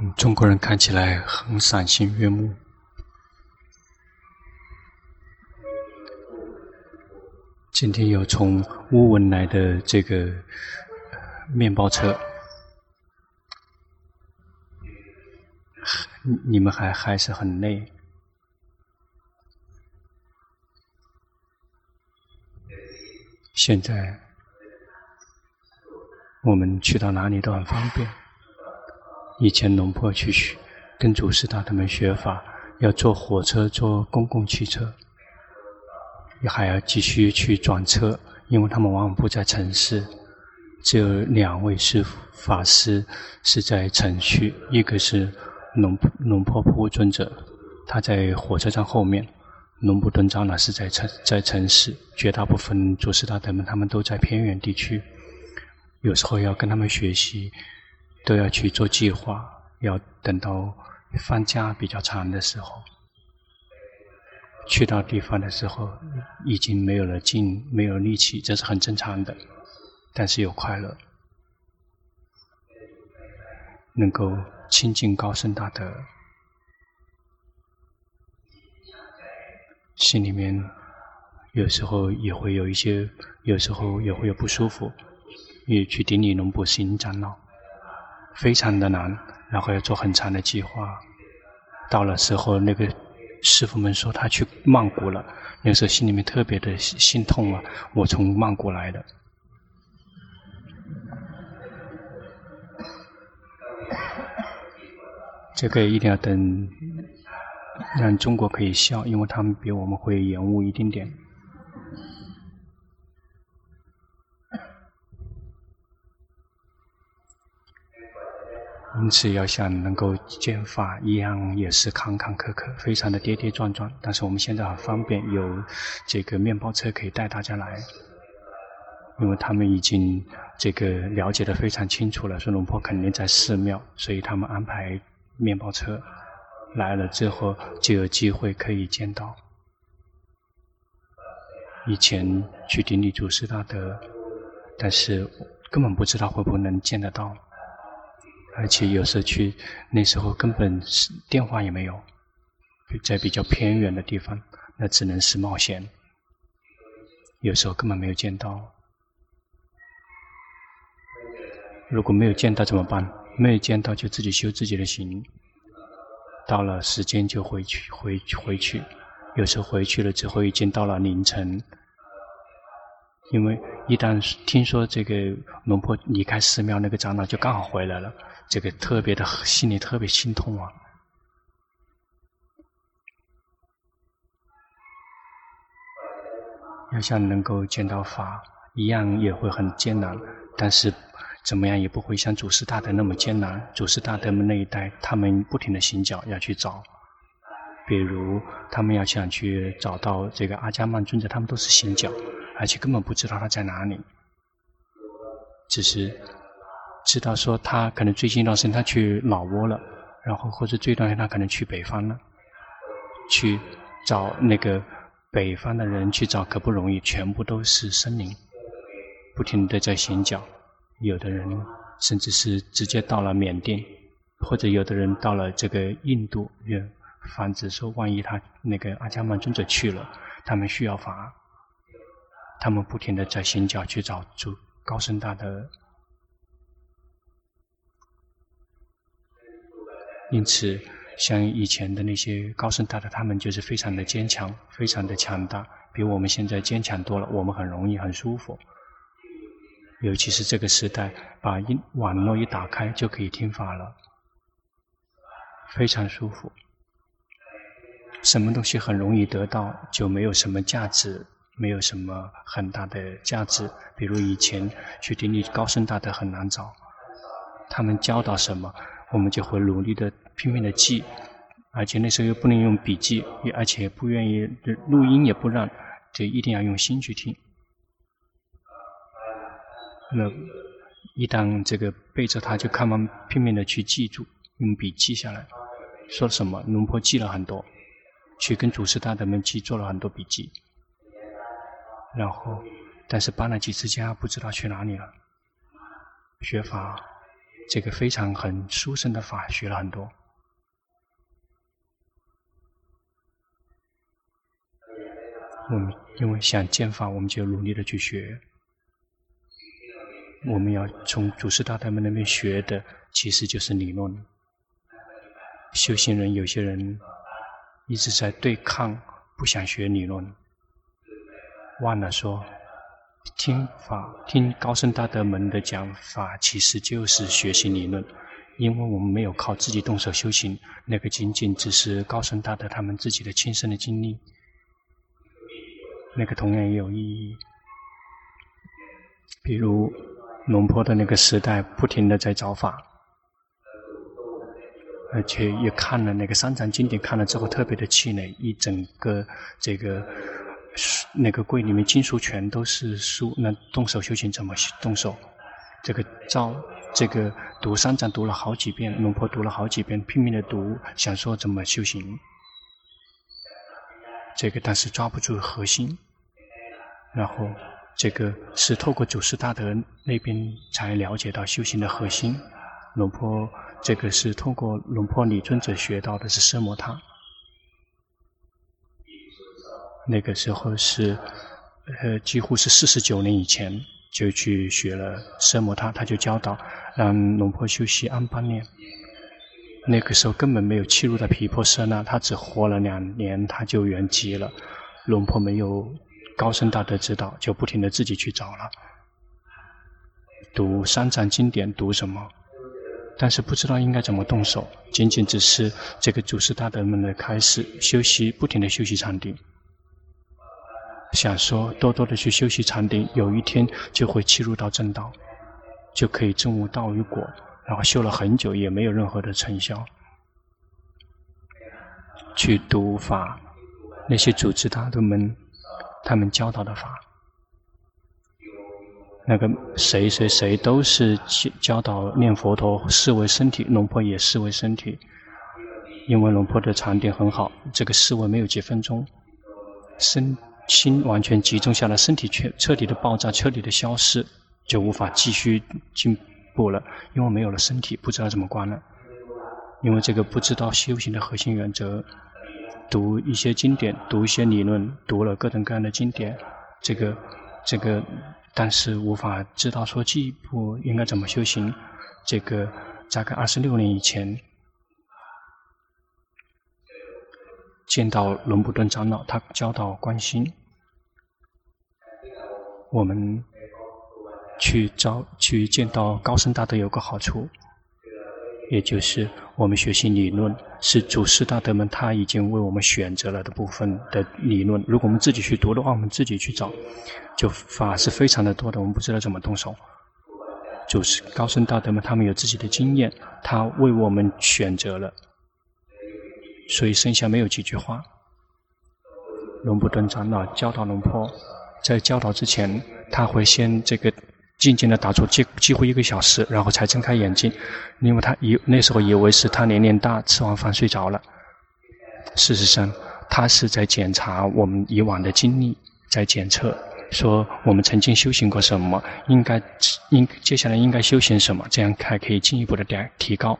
嗯中国人看起来很赏心悦目。今天有从乌文来的这个面包车，你们还还是很累。现在我们去到哪里都很方便。以前龙坡去学跟祖师大德们学法，要坐火车、坐公共汽车，还要继续去转车，因为他们往往不在城市。只有两位师父法师是在城区，一个是龙龙坡普尊者，他在火车站后面；龙布敦长老是在城在城市。绝大部分祖师大德们他们都在偏远地区，有时候要跟他们学习。都要去做计划，要等到放假比较长的时候，去到地方的时候，已经没有了劲，没有力气，这是很正常的。但是有快乐，能够亲近高僧大德，心里面有时候也会有一些，有时候也会有不舒服，也去顶礼龙布行长老。非常的难，然后要做很长的计划。到了时候，那个师傅们说他去曼谷了，那时候心里面特别的心痛啊！我从曼谷来的，这个一定要等，让中国可以笑，因为他们比我们会延误一丁点。因此，要想能够见法，一样也是坎坎坷坷，非常的跌跌撞撞。但是我们现在很方便，有这个面包车可以带大家来，因为他们已经这个了解的非常清楚了，说龙婆肯定在寺庙，所以他们安排面包车来了之后，就有机会可以见到。以前去顶礼祖师大德，但是根本不知道会不会能见得到。而且有时候去，那时候根本是电话也没有，在比较偏远的地方，那只能是冒险。有时候根本没有见到。如果没有见到怎么办？没有见到就自己修自己的行。到了时间就回去，回回去。有时候回去了之后已经到了凌晨，因为一旦听说这个龙婆离开寺庙，那个长老就刚好回来了。这个特别的心里特别心痛啊！要想能够见到法，一样也会很艰难，但是怎么样也不会像祖师大德那么艰难。祖师大德们那一代，他们不停的行脚要去找，比如他们要想去找到这个阿伽曼尊者，他们都是行脚，而且根本不知道他在哪里，只是。知道说他可能最近一段时间他去老挝了，然后或者这段时间他可能去北方了，去找那个北方的人去找可不容易，全部都是森林，不停的在行脚，有的人甚至是直接到了缅甸，或者有的人到了这个印度，也防止说万一他那个阿伽曼尊者去了，他们需要法，他们不停的在行脚去找主高僧大的。因此，像以前的那些高僧大德，他们就是非常的坚强，非常的强大，比我们现在坚强多了。我们很容易很舒服，尤其是这个时代，把一网络一打开就可以听法了，非常舒服。什么东西很容易得到，就没有什么价值，没有什么很大的价值。比如以前去顶礼高僧大德很难找，他们教导什么？我们就会努力的拼命的记，而且那时候又不能用笔记，而且不愿意录音也不让，就一定要用心去听。那一旦这个背着他，就看完拼命的去记住，用笔记下来，说什么龙婆记了很多，去跟祖师大德们去做了很多笔记，然后但是搬了几次家，不知道去哪里了，学法。这个非常很殊胜的法学了很多。我们因为想见法，我们就努力的去学。我们要从祖师大德们那边学的，其实就是理论。修行人有些人一直在对抗，不想学理论，忘了说，听法、听高僧大德们的讲法，其实就是学习理论。因为我们没有靠自己动手修行，那个仅仅只是高僧大德他们自己的亲身的经历。那个同样也有意义。比如龙坡的那个时代，不停的在找法，而且也看了那个三藏经典，看了之后特别的气馁，一整个这个那个柜里面经书全都是书，那动手修行怎么动手？这个照这个读三藏读了好几遍，龙坡读了好几遍，拼命的读，想说怎么修行。这个但是抓不住核心，然后这个是透过祖师大德那边才了解到修行的核心。龙坡这个是通过龙坡李尊者学到的是奢摩他，那个时候是呃几乎是四十九年以前就去学了奢摩他，他就教导让龙坡修习安般念。那个时候根本没有契入的毗婆舍那，他只活了两年，他就圆寂了。龙婆没有高僧大德指导，就不停的自己去找了，读三藏经典，读什么？但是不知道应该怎么动手，仅仅只是这个祖师大德们的开始修习，不停的修习禅定，想说多多的去修习禅定，有一天就会切入到正道，就可以证悟道与果。然后修了很久，也没有任何的成效。去读法，那些祖师大德们，他们教导的法，那个谁谁谁都是教导念佛陀，视为身体，龙婆也视为身体，因为龙婆的禅定很好，这个思维没有几分钟，身心完全集中下来，身体却彻底的爆炸，彻底的消失，就无法继续进。不了，因为没有了身体，不知道怎么观了。因为这个不知道修行的核心原则，读一些经典，读一些理论，读了各种各样的经典，这个这个，但是无法知道说进一步应该怎么修行。这个大概二十六年以前，见到伦布顿长老，他教导关心，我们。去找去见到高僧大德有个好处，也就是我们学习理论是祖师大德们他已经为我们选择了的部分的理论。如果我们自己去读的话，我们自己去找，就法是非常的多的，我们不知道怎么动手。祖师高僧大德们他们有自己的经验，他为我们选择了，所以剩下没有几句话。龙布顿长老教导龙坡，在教导之前，他会先这个。静静的打坐几几乎一个小时，然后才睁开眼睛，因为他以那时候以为是他年龄大，吃完饭睡着了。事实上，他是在检查我们以往的经历，在检测说我们曾经修行过什么，应该应接下来应该修行什么，这样才可以进一步的点提高。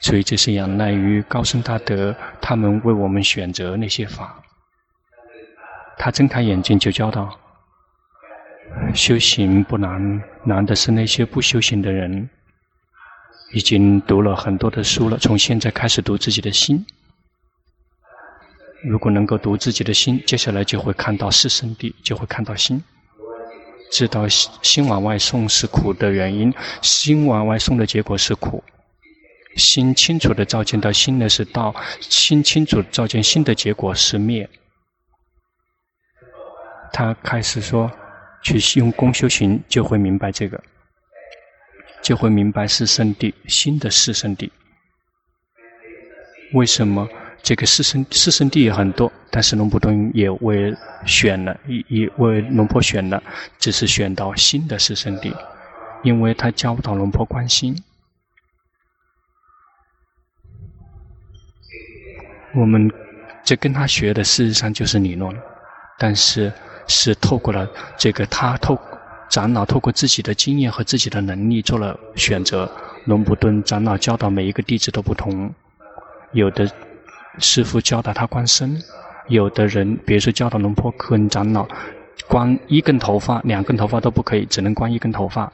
所以这是仰赖于高僧大德他们为我们选择那些法。他睁开眼睛就教导。修行不难，难的是那些不修行的人，已经读了很多的书了。从现在开始读自己的心，如果能够读自己的心，接下来就会看到四圣谛，就会看到心，知道心往外送是苦的原因，心往外送的结果是苦。心清楚的照见到心的是道，心清楚照见心的结果是灭。他开始说。去用功修行，就会明白这个，就会明白四圣谛，新的四圣谛。为什么这个四圣四圣谛也很多，但是龙布顿也为选了，也也为龙婆选了，只是选到新的四圣谛，因为他教导龙婆关心。我们这跟他学的事实上就是理论，但是。是透过了这个他透长老透过自己的经验和自己的能力做了选择。龙布顿长老教导每一个弟子都不同，有的师傅教导他观身，有的人，比如说教导龙坡坤长老，光一根头发、两根头发都不可以，只能光一根头发。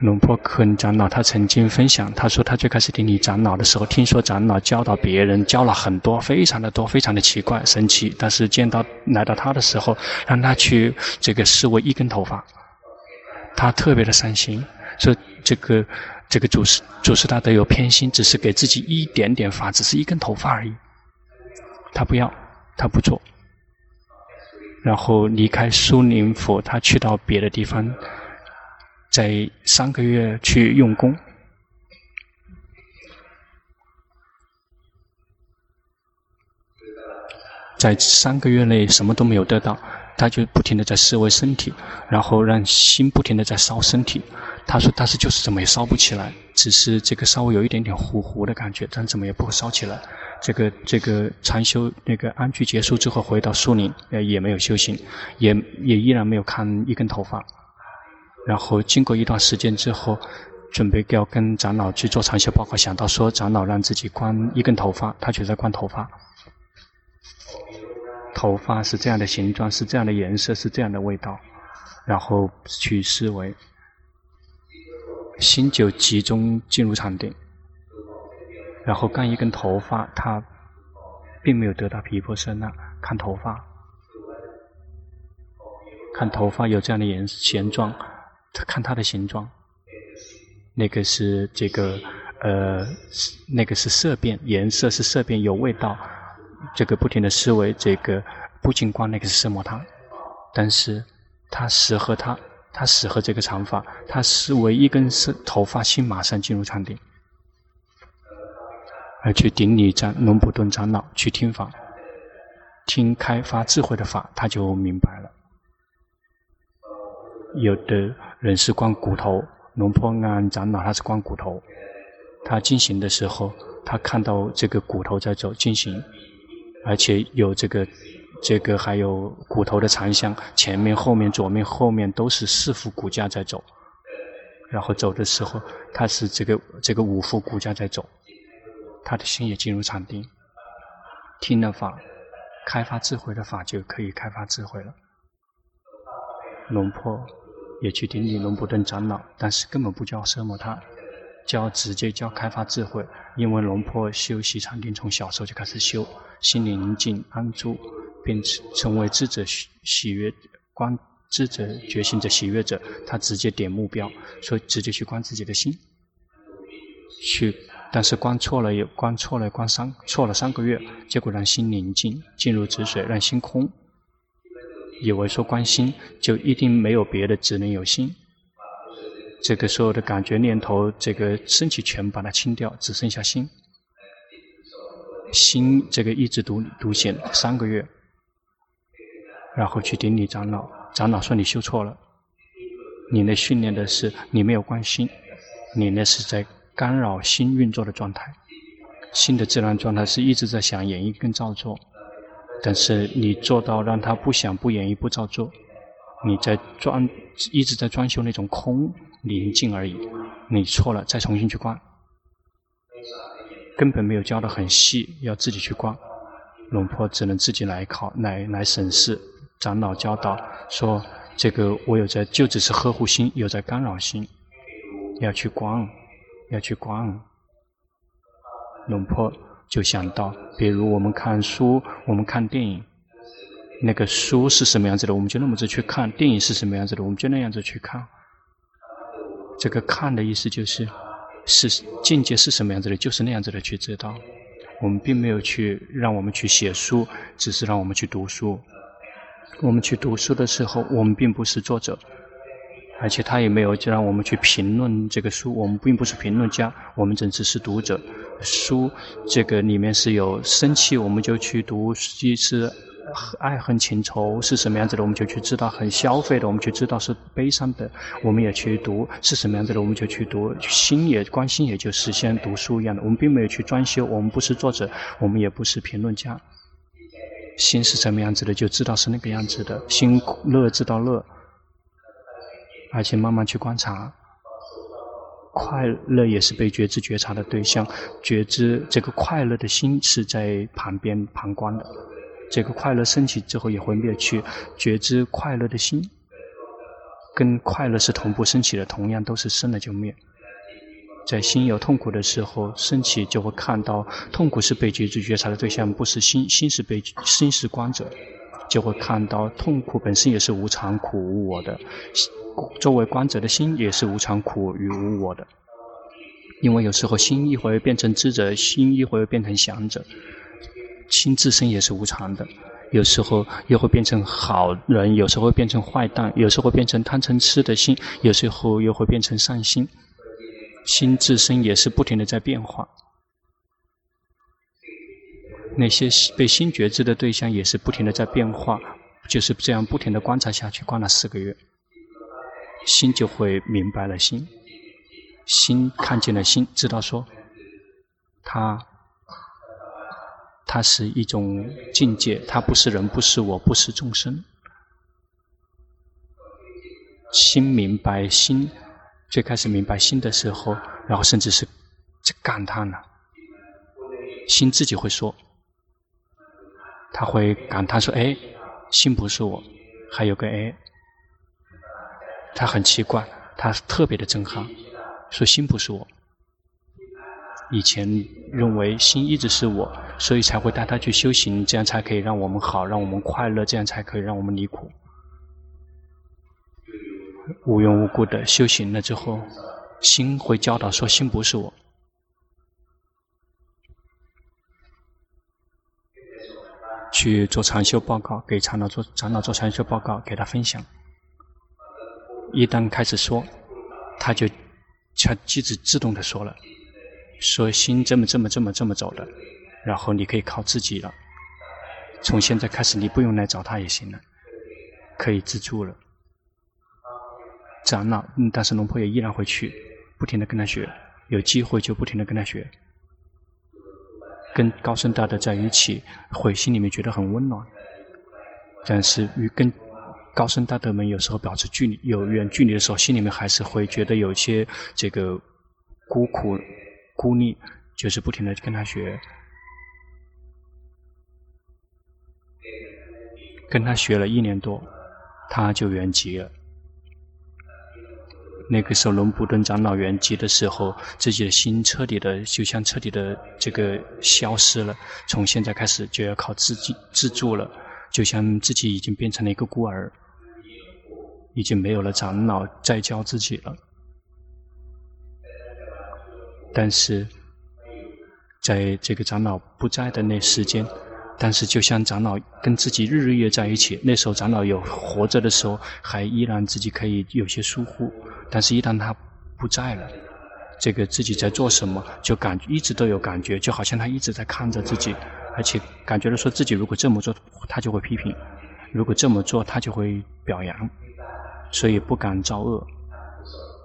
龙坡坤长老他曾经分享，他说他最开始顶礼长老的时候，听说长老教导别人教了很多，非常的多，非常的奇怪神奇。但是见到来到他的时候，让他去这个视为一根头发，他特别的伤心，说这个这个祖师祖师大德有偏心，只是给自己一点点发，只是一根头发而已。他不要，他不做，然后离开苏宁府，他去到别的地方。在三个月去用功，在三个月内什么都没有得到，他就不停的在思维身体，然后让心不停的在烧身体。他说：“但是就是怎么也烧不起来，只是这个稍微有一点点糊糊的感觉，但怎么也不会烧起来。”这个这个禅修那个安居结束之后，回到树林，呃，也没有修行，也也依然没有看一根头发。然后经过一段时间之后，准备要跟长老去做长修报告，想到说长老让自己观一根头发，他就在观头发。头发是这样的形状，是这样的颜色，是这样的味道，然后去思维，心就集中进入禅定。然后看一根头发，他并没有得到毗婆舍那，看头发，看头发有这样的颜形状。看它的形状，那个是这个，呃，那个是色变，颜色是色变，有味道。这个不停的思维，这个不净观那个是色魔他，但是他适合他，他适合这个长法，他思维一根是头发，心马上进入禅定，而去顶礼长龙普顿长老去听法，听开发智慧的法，他就明白了。有的人是观骨头，龙坡安长老他是观骨头，他进行的时候，他看到这个骨头在走进行，而且有这个这个还有骨头的长相，前面后面左面后面都是四副骨架在走，然后走的时候，他是这个这个五副骨架在走，他的心也进入禅定，听了法，开发智慧的法就可以开发智慧了，龙坡。也去顶礼龙普顿长老，但是根本不教奢摩他，教直接教开发智慧。因为龙坡修习禅定，从小时候就开始修，心宁静安住，并成为智者喜喜悦观智者觉醒者喜悦者。他直接点目标，所以直接去观自己的心，去，但是观错了，也观错了，观三错了三个月，结果让心宁静，进入止水，让心空。以为说观心就一定没有别的，只能有心。这个所有的感觉念头，这个身体全把它清掉，只剩下心。心这个一直独独显三个月，然后去顶礼长老，长老说你修错了，你那训练的是你没有关心，你那是在干扰心运作的状态。心的自然状态是一直在想演绎跟造作。但是你做到让他不想、不演绎、不照做，你在装一直在装修那种空宁静而已。你错了，再重新去观，根本没有教的很细，要自己去观。龙婆只能自己来考，来来审视。长老教导说：“这个我有在，就只是呵护心，有在干扰心，要去观，要去观。”龙婆。就想到，比如我们看书，我们看电影，那个书是什么样子的，我们就那么子去看；电影是什么样子的，我们就那样子去看。这个“看”的意思就是，是境界是什么样子的，就是那样子的去知道。我们并没有去让我们去写书，只是让我们去读书。我们去读书的时候，我们并不是作者，而且他也没有就让我们去评论这个书，我们并不是评论家，我们只是读者。书这个里面是有生气，我们就去读；实际是爱恨情仇是什么样子的，我们就去知道；很消费的，我们就知道是悲伤的，我们也去读；是什么样子的，我们就去读。心也关心，也就是像读书一样的。我们并没有去装修，我们不是作者，我们也不是评论家。心是什么样子的，就知道是那个样子的。心乐知道乐，而且慢慢去观察，快乐也是被觉知觉察的对象。觉知这个快乐的心是在旁边旁观的，这个快乐升起之后也会灭去。觉知快乐的心跟快乐是同步升起的，同样都是生了就灭。在心有痛苦的时候升起，就会看到痛苦是被觉知觉察的对象，不是心。心是被心是观者，就会看到痛苦本身也是无常、苦、无我的。作为观者的心也是无常、苦与无我的。因为有时候心一会变成知者，心一会变成想者。心自身也是无常的，有时候又会变成好人，有时候变成坏蛋，有时候变成贪嗔痴的心，有时候又会变成善心。心自身也是不停的在变化，那些被心觉知的对象也是不停的在变化，就是这样不停的观察下去，观了四个月，心就会明白了心，心看见了心，知道说，它，它是一种境界，它不是人，不是我，不是众生，心明白心。最开始明白心的时候，然后甚至是在感叹了，心自己会说，他会感叹说：“哎，心不是我。”还有个哎，他很奇怪，他特别的震撼，说心不是我。以前认为心一直是我，所以才会带他去修行，这样才可以让我们好，让我们快乐，这样才可以让我们离苦。无缘无故的修行了之后，心会教导说：“心不是我。”去做禅修报告，给长老做长老做禅修报告，给他分享。一旦开始说，他就他机子自动的说了，说心这么这么这么这么走的，然后你可以靠自己了。从现在开始，你不用来找他也行了，可以自助了。长老，嗯，但是龙婆也依然会去，不停的跟他学，有机会就不停的跟他学，跟高僧大德在一起，会心里面觉得很温暖。但是与跟高僧大德们有时候保持距离，有远距离的时候，心里面还是会觉得有些这个孤苦、孤立，就是不停的跟他学，跟他学了一年多，他就圆寂了。那个时候，龙普顿长老圆寂的时候，自己的心彻底的，就像彻底的这个消失了。从现在开始就要靠自己自助了，就像自己已经变成了一个孤儿，已经没有了长老再教自己了。但是，在这个长老不在的那时间，但是就像长老跟自己日日夜在一起，那时候长老有活着的时候，还依然自己可以有些疏忽。但是，一旦他不在了，这个自己在做什么，就感觉一直都有感觉，就好像他一直在看着自己，而且感觉到说自己如果这么做，他就会批评；如果这么做，他就会表扬，所以不敢造恶，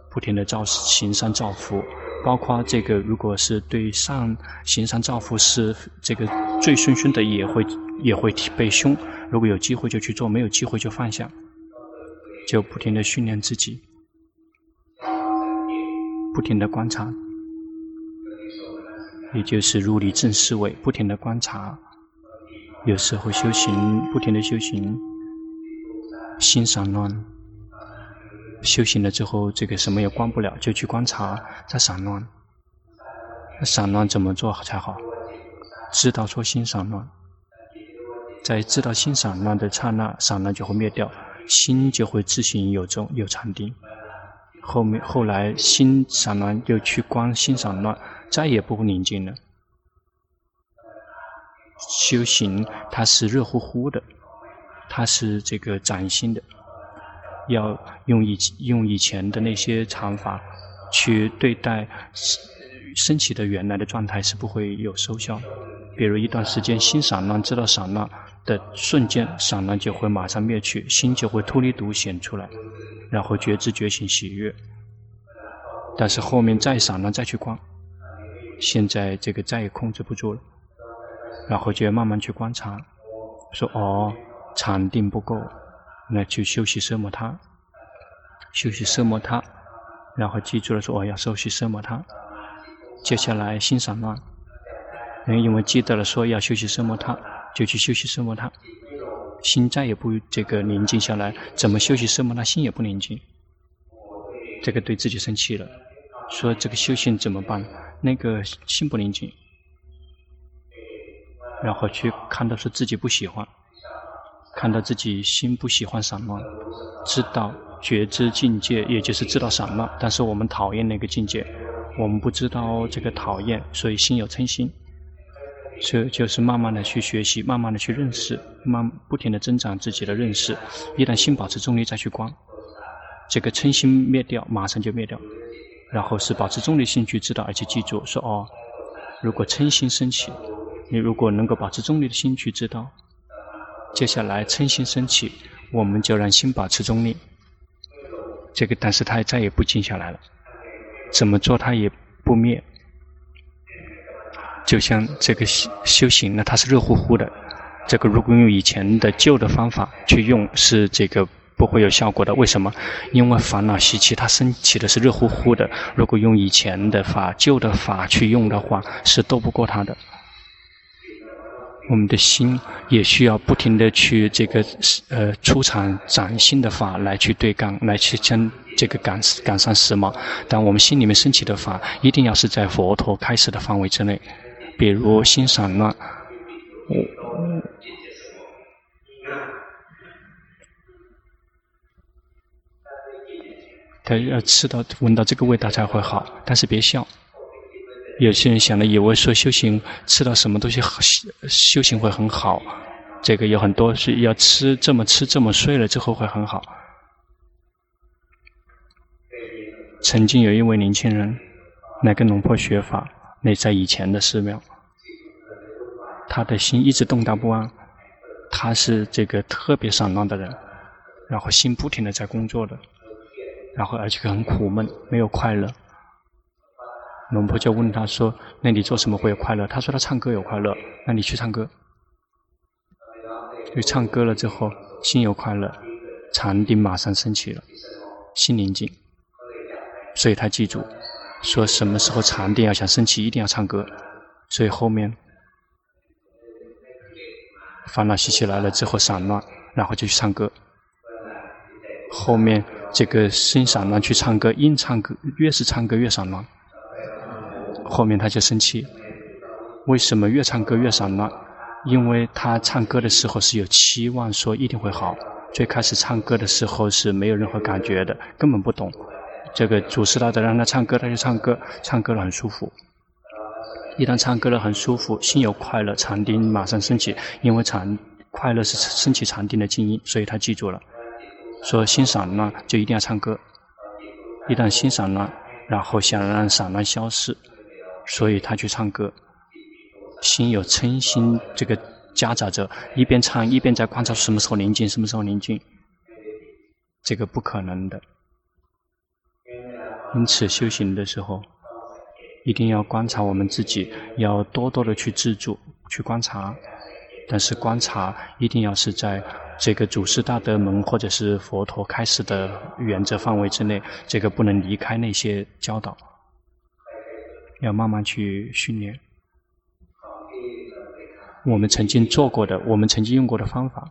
不停的造行善造福，包括这个如果是对上行善造福是这个最顺顺的，也会也会被凶。如果有机会就去做，没有机会就放下，就不停的训练自己。不停的观察，也就是入理正思维，不停的观察。有时候修行，不停的修行，心散乱。修行了之后，这个什么也观不了，就去观察在散乱。散乱怎么做才好？知道说心散乱，在知道心散乱的刹那，散乱就会灭掉，心就会自行有中有禅定。后面后来心散乱，又去观心散乱，再也不宁静了。修行它是热乎乎的，它是这个崭新的，要用以用以前的那些禅法去对待升起的原来的状态是不会有收效。比如一段时间心散乱，知道散乱的瞬间，散乱就会马上灭去，心就会脱离独显出来。然后觉知觉醒喜悦，但是后面再散乱再去观，现在这个再也控制不住了，然后就要慢慢去观察，说哦，禅定不够，那就休息奢摩他，休息奢摩他，然后记住了说我，要休息奢摩他。接下来欣赏乱，因为记得了说要休息奢摩他，就去休息奢摩他，心再也不这个宁静下来，怎么休息奢摩他，心也不宁静，这个对自己生气了，说这个修行怎么办？那个心不宁静。然后去看到说自己不喜欢，看到自己心不喜欢什么，知道觉知境界，也就是知道什么。但是我们讨厌那个境界，我们不知道这个讨厌，所以心有嗔心。这就是慢慢的去学习，慢慢的去认识，慢不停的增长自己的认识。一旦心保持中立，再去观，这个嗔心灭掉，马上就灭掉。然后是保持中立心去知道，而且记住说哦，如果嗔心升起。你如果能够保持中立的心去知道，接下来嗔心升起，我们就让心保持中立。这个，但是它再也不静下来了，怎么做它也不灭。就像这个修修行呢，它是热乎乎的。这个如果用以前的旧的方法去用，是这个不会有效果的。为什么？因为烦恼习气它升起的是热乎乎的。如果用以前的法、旧的法去用的话，是斗不过它的。我们的心也需要不停的去这个呃出产崭新的法来去对抗，来去将这个赶赶上时髦。但我们心里面升起的法，一定要是在佛陀开示的范围之内。比如心散乱，他要吃到闻到这个味道才会好，但是别笑。有些人想了以为说修行吃到什么东西修行会很好，这个有很多是要吃这么吃这么睡了之后会很好。曾经有一位年轻人来跟龙婆学法，那在以前的寺庙，他的心一直动荡不安，他是这个特别散乱的人，然后心不停的在工作的，然后而且很苦闷，没有快乐。龙婆就问他说：“那你做什么会有快乐？”他说：“他唱歌有快乐。”那你去唱歌，去唱歌了之后，心有快乐，禅定马上升起了，心宁静。所以他记住，说什么时候禅定要想升起，一定要唱歌。所以后面烦恼习气来了之后散乱，然后就去唱歌。后面这个心散乱去唱歌，硬唱歌，越是唱歌越散乱。后面他就生气，为什么越唱歌越散乱？因为他唱歌的时候是有期望，说一定会好。最开始唱歌的时候是没有任何感觉的，根本不懂。这个祖师大德让他唱歌，他就唱歌，唱歌了很舒服。一旦唱歌了很舒服，心有快乐，禅定马上升起。因为禅快乐是升起禅定的静音，所以他记住了，说心散乱就一定要唱歌。一旦心散乱，然后想让散乱消失。所以他去唱歌，心有嗔心，这个夹杂着，一边唱一边在观察什么时候宁静，什么时候宁静，这个不可能的。因此修行的时候，一定要观察我们自己，要多多的去自助，去观察。但是观察一定要是在这个祖师大德门或者是佛陀开示的原则范围之内，这个不能离开那些教导。要慢慢去训练。我们曾经做过的，我们曾经用过的方法，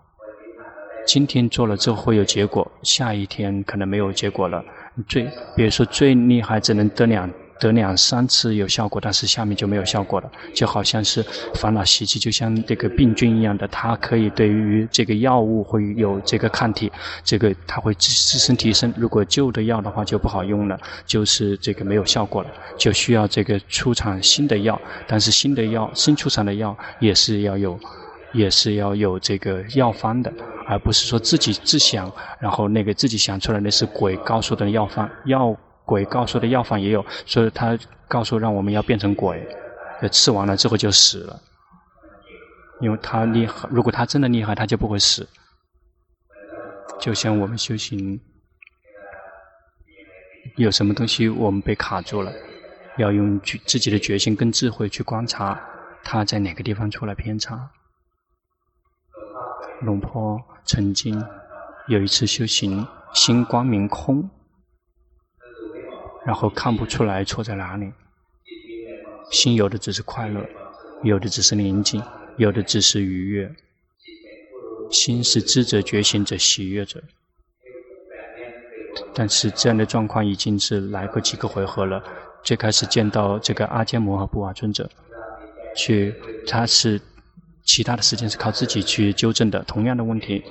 今天做了之后会有结果，下一天可能没有结果了。最，比如说最厉害，只能得两。得两三次有效果，但是下面就没有效果了，就好像是烦恼习气，就像这个病菌一样的，它可以对于这个药物会有这个抗体，这个它会自自身提升。如果旧的药的话就不好用了，就是这个没有效果了，就需要这个出厂新的药。但是新的药，新出厂的药也是要有，也是要有这个药方的，而不是说自己自想，然后那个自己想出来那是鬼告诉的药方药。鬼告诉的药方也有，所以他告诉让我们要变成鬼，吃完了之后就死了。因为他厉害，如果他真的厉害，他就不会死。就像我们修行，有什么东西我们被卡住了，要用自己的决心跟智慧去观察，他在哪个地方出了偏差。龙坡曾经有一次修行，心光明空，然后看不出来错在哪里，心有的只是快乐，有的只是宁静，有的只是愉悦，心是知者、觉醒者、喜悦者。但是这样的状况已经是来过几个回合了。最开始见到这个阿姜摩和布瓦尊者，去他是其他的时间是靠自己去纠正的同样的问题，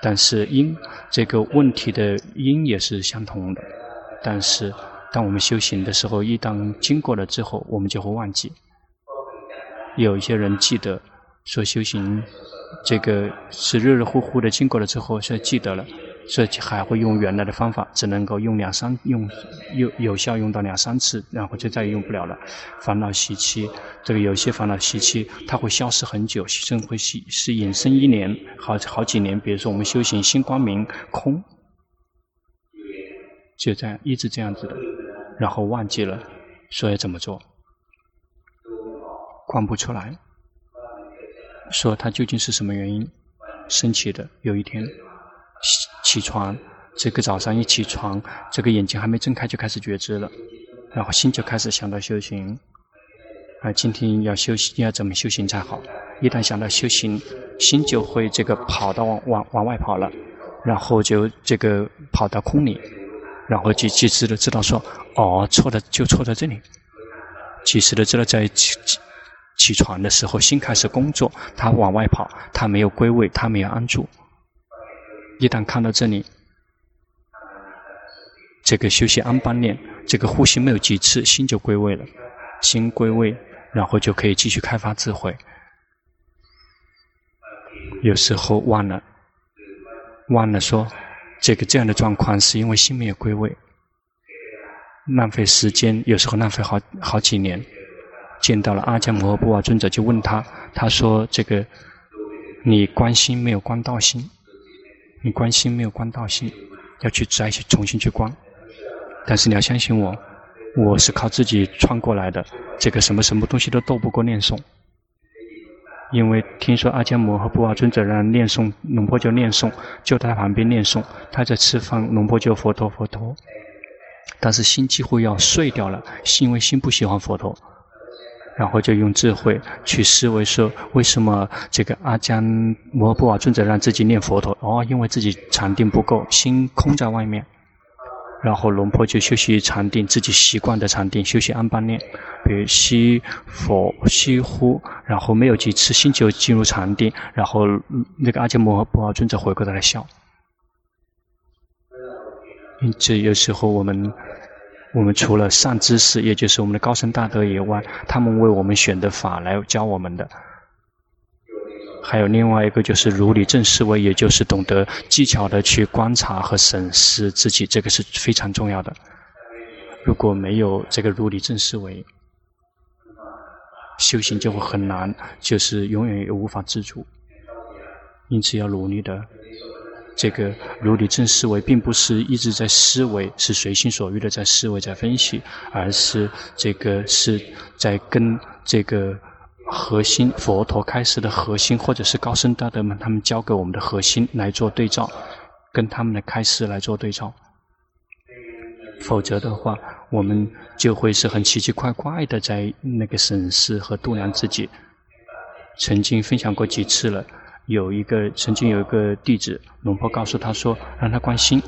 但是因这个问题的因也是相同的。但是当我们修行的时候，一旦经过了之后，我们就会忘记。有一些人记得说修行这个是热热乎乎的经过了之后，是记得了。所以还会用原来的方法，只能够用两三用有有效用到两三次，然后就再也用不了了。烦恼习气，这个有些烦恼习气，它会消失很久，甚至会是是隐身一年，好好几年。比如说我们修行心光明空，就这样一直这样子的，然后忘记了，所以怎么做？观不出来，说它究竟是什么原因升起的？有一天。起起床，这个早上一起床，这个眼睛还没睁开就开始觉知了，然后心就开始想到修行，啊，今天要修行，要怎么修行才好？一旦想到修行，心就会这个跑到往往往外跑了，然后就这个跑到空里，然后就及时的知道说，哦，错的就错在这里，及时的知道在起起起床的时候，心开始工作，他往外跑，他没有归位，他没有安住。一旦看到这里，这个休息安般念，这个呼吸没有几次，心就归位了。心归位，然后就可以继续开发智慧。有时候忘了，忘了说，这个这样的状况是因为心没有归位，浪费时间，有时候浪费好好几年。见到了阿姜摩诃布瓦尊者，就问他，他说：“这个你观心没有观道心。”你观心没有观道心，要去再去重新去观。但是你要相信我，我是靠自己穿过来的。这个什么什么东西都斗不过念诵。因为听说阿姜摩诃布瓦尊者让念诵，龙婆就念诵，就在旁边念诵。他在吃饭，龙婆就佛陀佛陀。但是心几乎要碎掉了，因为心不喜欢佛陀。然后就用智慧去思维说，为什么这个阿姜摩诃布瓦尊者让自己念佛陀？哦，因为自己禅定不够，心空在外面。然后龙婆就休息禅定，自己习惯的禅定，休息安般念，比如吸佛吸呼，然后没有几次心就进入禅定，然后那个阿姜摩诃布瓦尊者回过头来笑。因此有时候我们。我们除了善知识，也就是我们的高僧大德以外，他们为我们选的法来教我们的，还有另外一个就是如理正思维，也就是懂得技巧的去观察和审视自己，这个是非常重要的。如果没有这个如理正思维，修行就会很难，就是永远也无法自主。因此要努力的。这个如理正思维，并不是一直在思维，是随心所欲的在思维、在分析，而是这个是在跟这个核心佛陀开示的核心，或者是高僧大德们他们教给我们的核心来做对照，跟他们的开示来做对照。否则的话，我们就会是很奇奇怪怪的在那个审视和度量自己。曾经分享过几次了。有一个曾经有一个弟子，龙婆告诉他说，让他观心，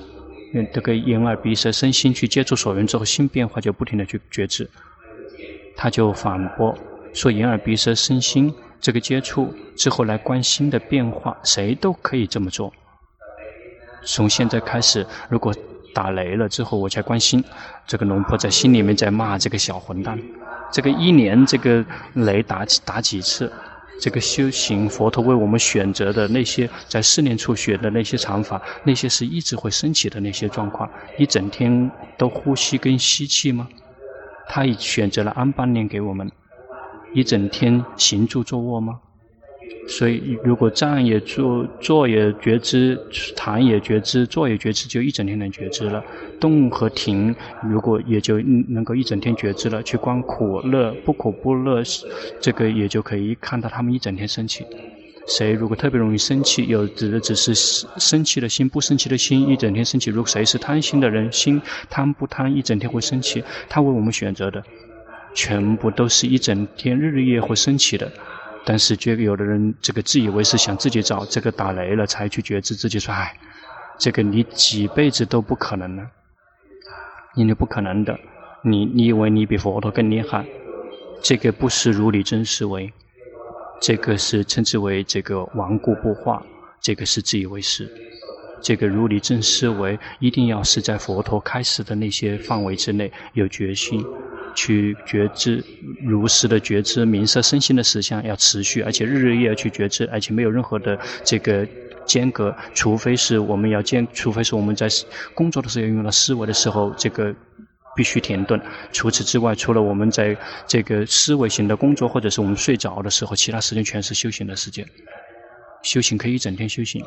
用这个眼耳鼻舌身心去接触所缘之后，心变化就不停的去觉知。他就反驳说，眼耳鼻舌身心这个接触之后来观心的变化，谁都可以这么做。从现在开始，如果打雷了之后我才关心，这个龙婆在心里面在骂这个小混蛋，这个一年这个雷打打几次？这个修行佛陀为我们选择的那些在四年处学的那些禅法，那些是一直会升起的那些状况，一整天都呼吸跟吸气吗？他已选择了安般念给我们，一整天行住坐卧吗？所以，如果站也坐，坐也觉知，躺也觉知，坐也觉知，就一整天能觉知了。动和停，如果也就能够一整天觉知了。去观苦乐，不苦不乐，这个也就可以看到他们一整天升起。谁如果特别容易生气，有的只是生气的心，不生气的心，一整天生气。如果谁是贪心的人，心贪不贪，一整天会生气。他为我们选择的，全部都是一整天日日夜夜会升起的。但是，觉有的人这个自以为是，想自己找这个打雷了才去觉知自己说，哎，这个你几辈子都不可能呢，因为不可能的。你你以为你比佛陀更厉害？这个不是如理真思维。这个是称之为这个顽固不化，这个是自以为是。这个如理正思维，一定要是在佛陀开始的那些范围之内有决心，去觉知如实的觉知名色身心的实相要持续，而且日日夜夜去觉知，而且没有任何的这个间隔，除非是我们要间，除非是我们在工作的时候用到思维的时候这个。必须停顿。除此之外，除了我们在这个思维型的工作，或者是我们睡着的时候，其他时间全是修行的时间。修行可以一整天修行，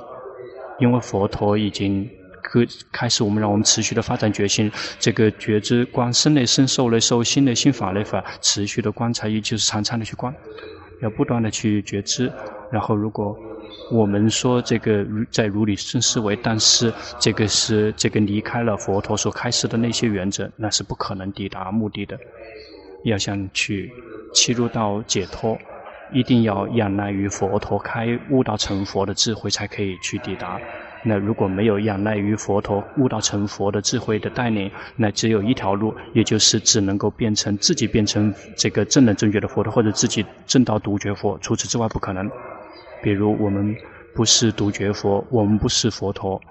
因为佛陀已经开开始我们让我们持续的发展决心。这个觉知观身内身、受内受、心内心、法内法，持续的观察，也就是常常的去观，要不断的去觉知。然后如果我们说这个在如理生思维，但是这个是这个离开了佛陀所开示的那些原则，那是不可能抵达目的的。要想去切入到解脱，一定要仰赖于佛陀开悟道成佛的智慧，才可以去抵达。那如果没有仰赖于佛陀悟道成佛的智慧的带领，那只有一条路，也就是只能够变成自己变成这个正能正觉的佛陀，或者自己正道独觉佛，除此之外不可能。比如我们不是独觉佛，我们不是佛陀，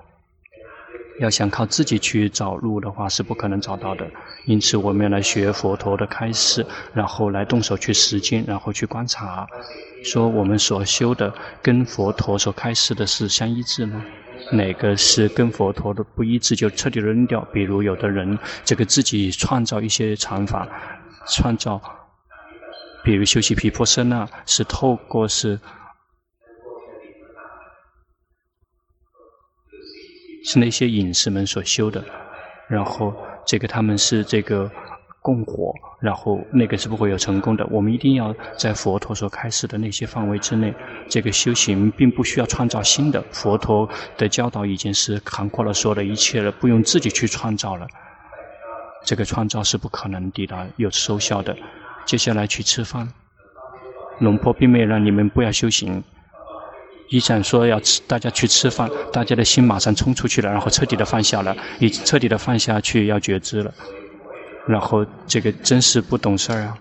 要想靠自己去找路的话是不可能找到的。因此，我们要来学佛陀的开示，然后来动手去实践，然后去观察，说我们所修的跟佛陀所开示的是相一致吗？哪个是跟佛陀的不一致，就彻底扔掉。比如有的人这个自己创造一些禅法，创造，比如修习毗婆舍那，是透过是。是那些隐士们所修的，然后这个他们是这个供火，然后那个是不会有成功的。我们一定要在佛陀所开始的那些范围之内，这个修行并不需要创造新的。佛陀的教导已经是涵括了所有的一切了，不用自己去创造了。这个创造是不可能抵达有收效的。接下来去吃饭，龙婆并没有让你们不要修行。一想说要吃，大家去吃饭，大家的心马上冲出去了，然后彻底的放下了，已彻底的放下去要觉知了，然后这个真是不懂事儿啊！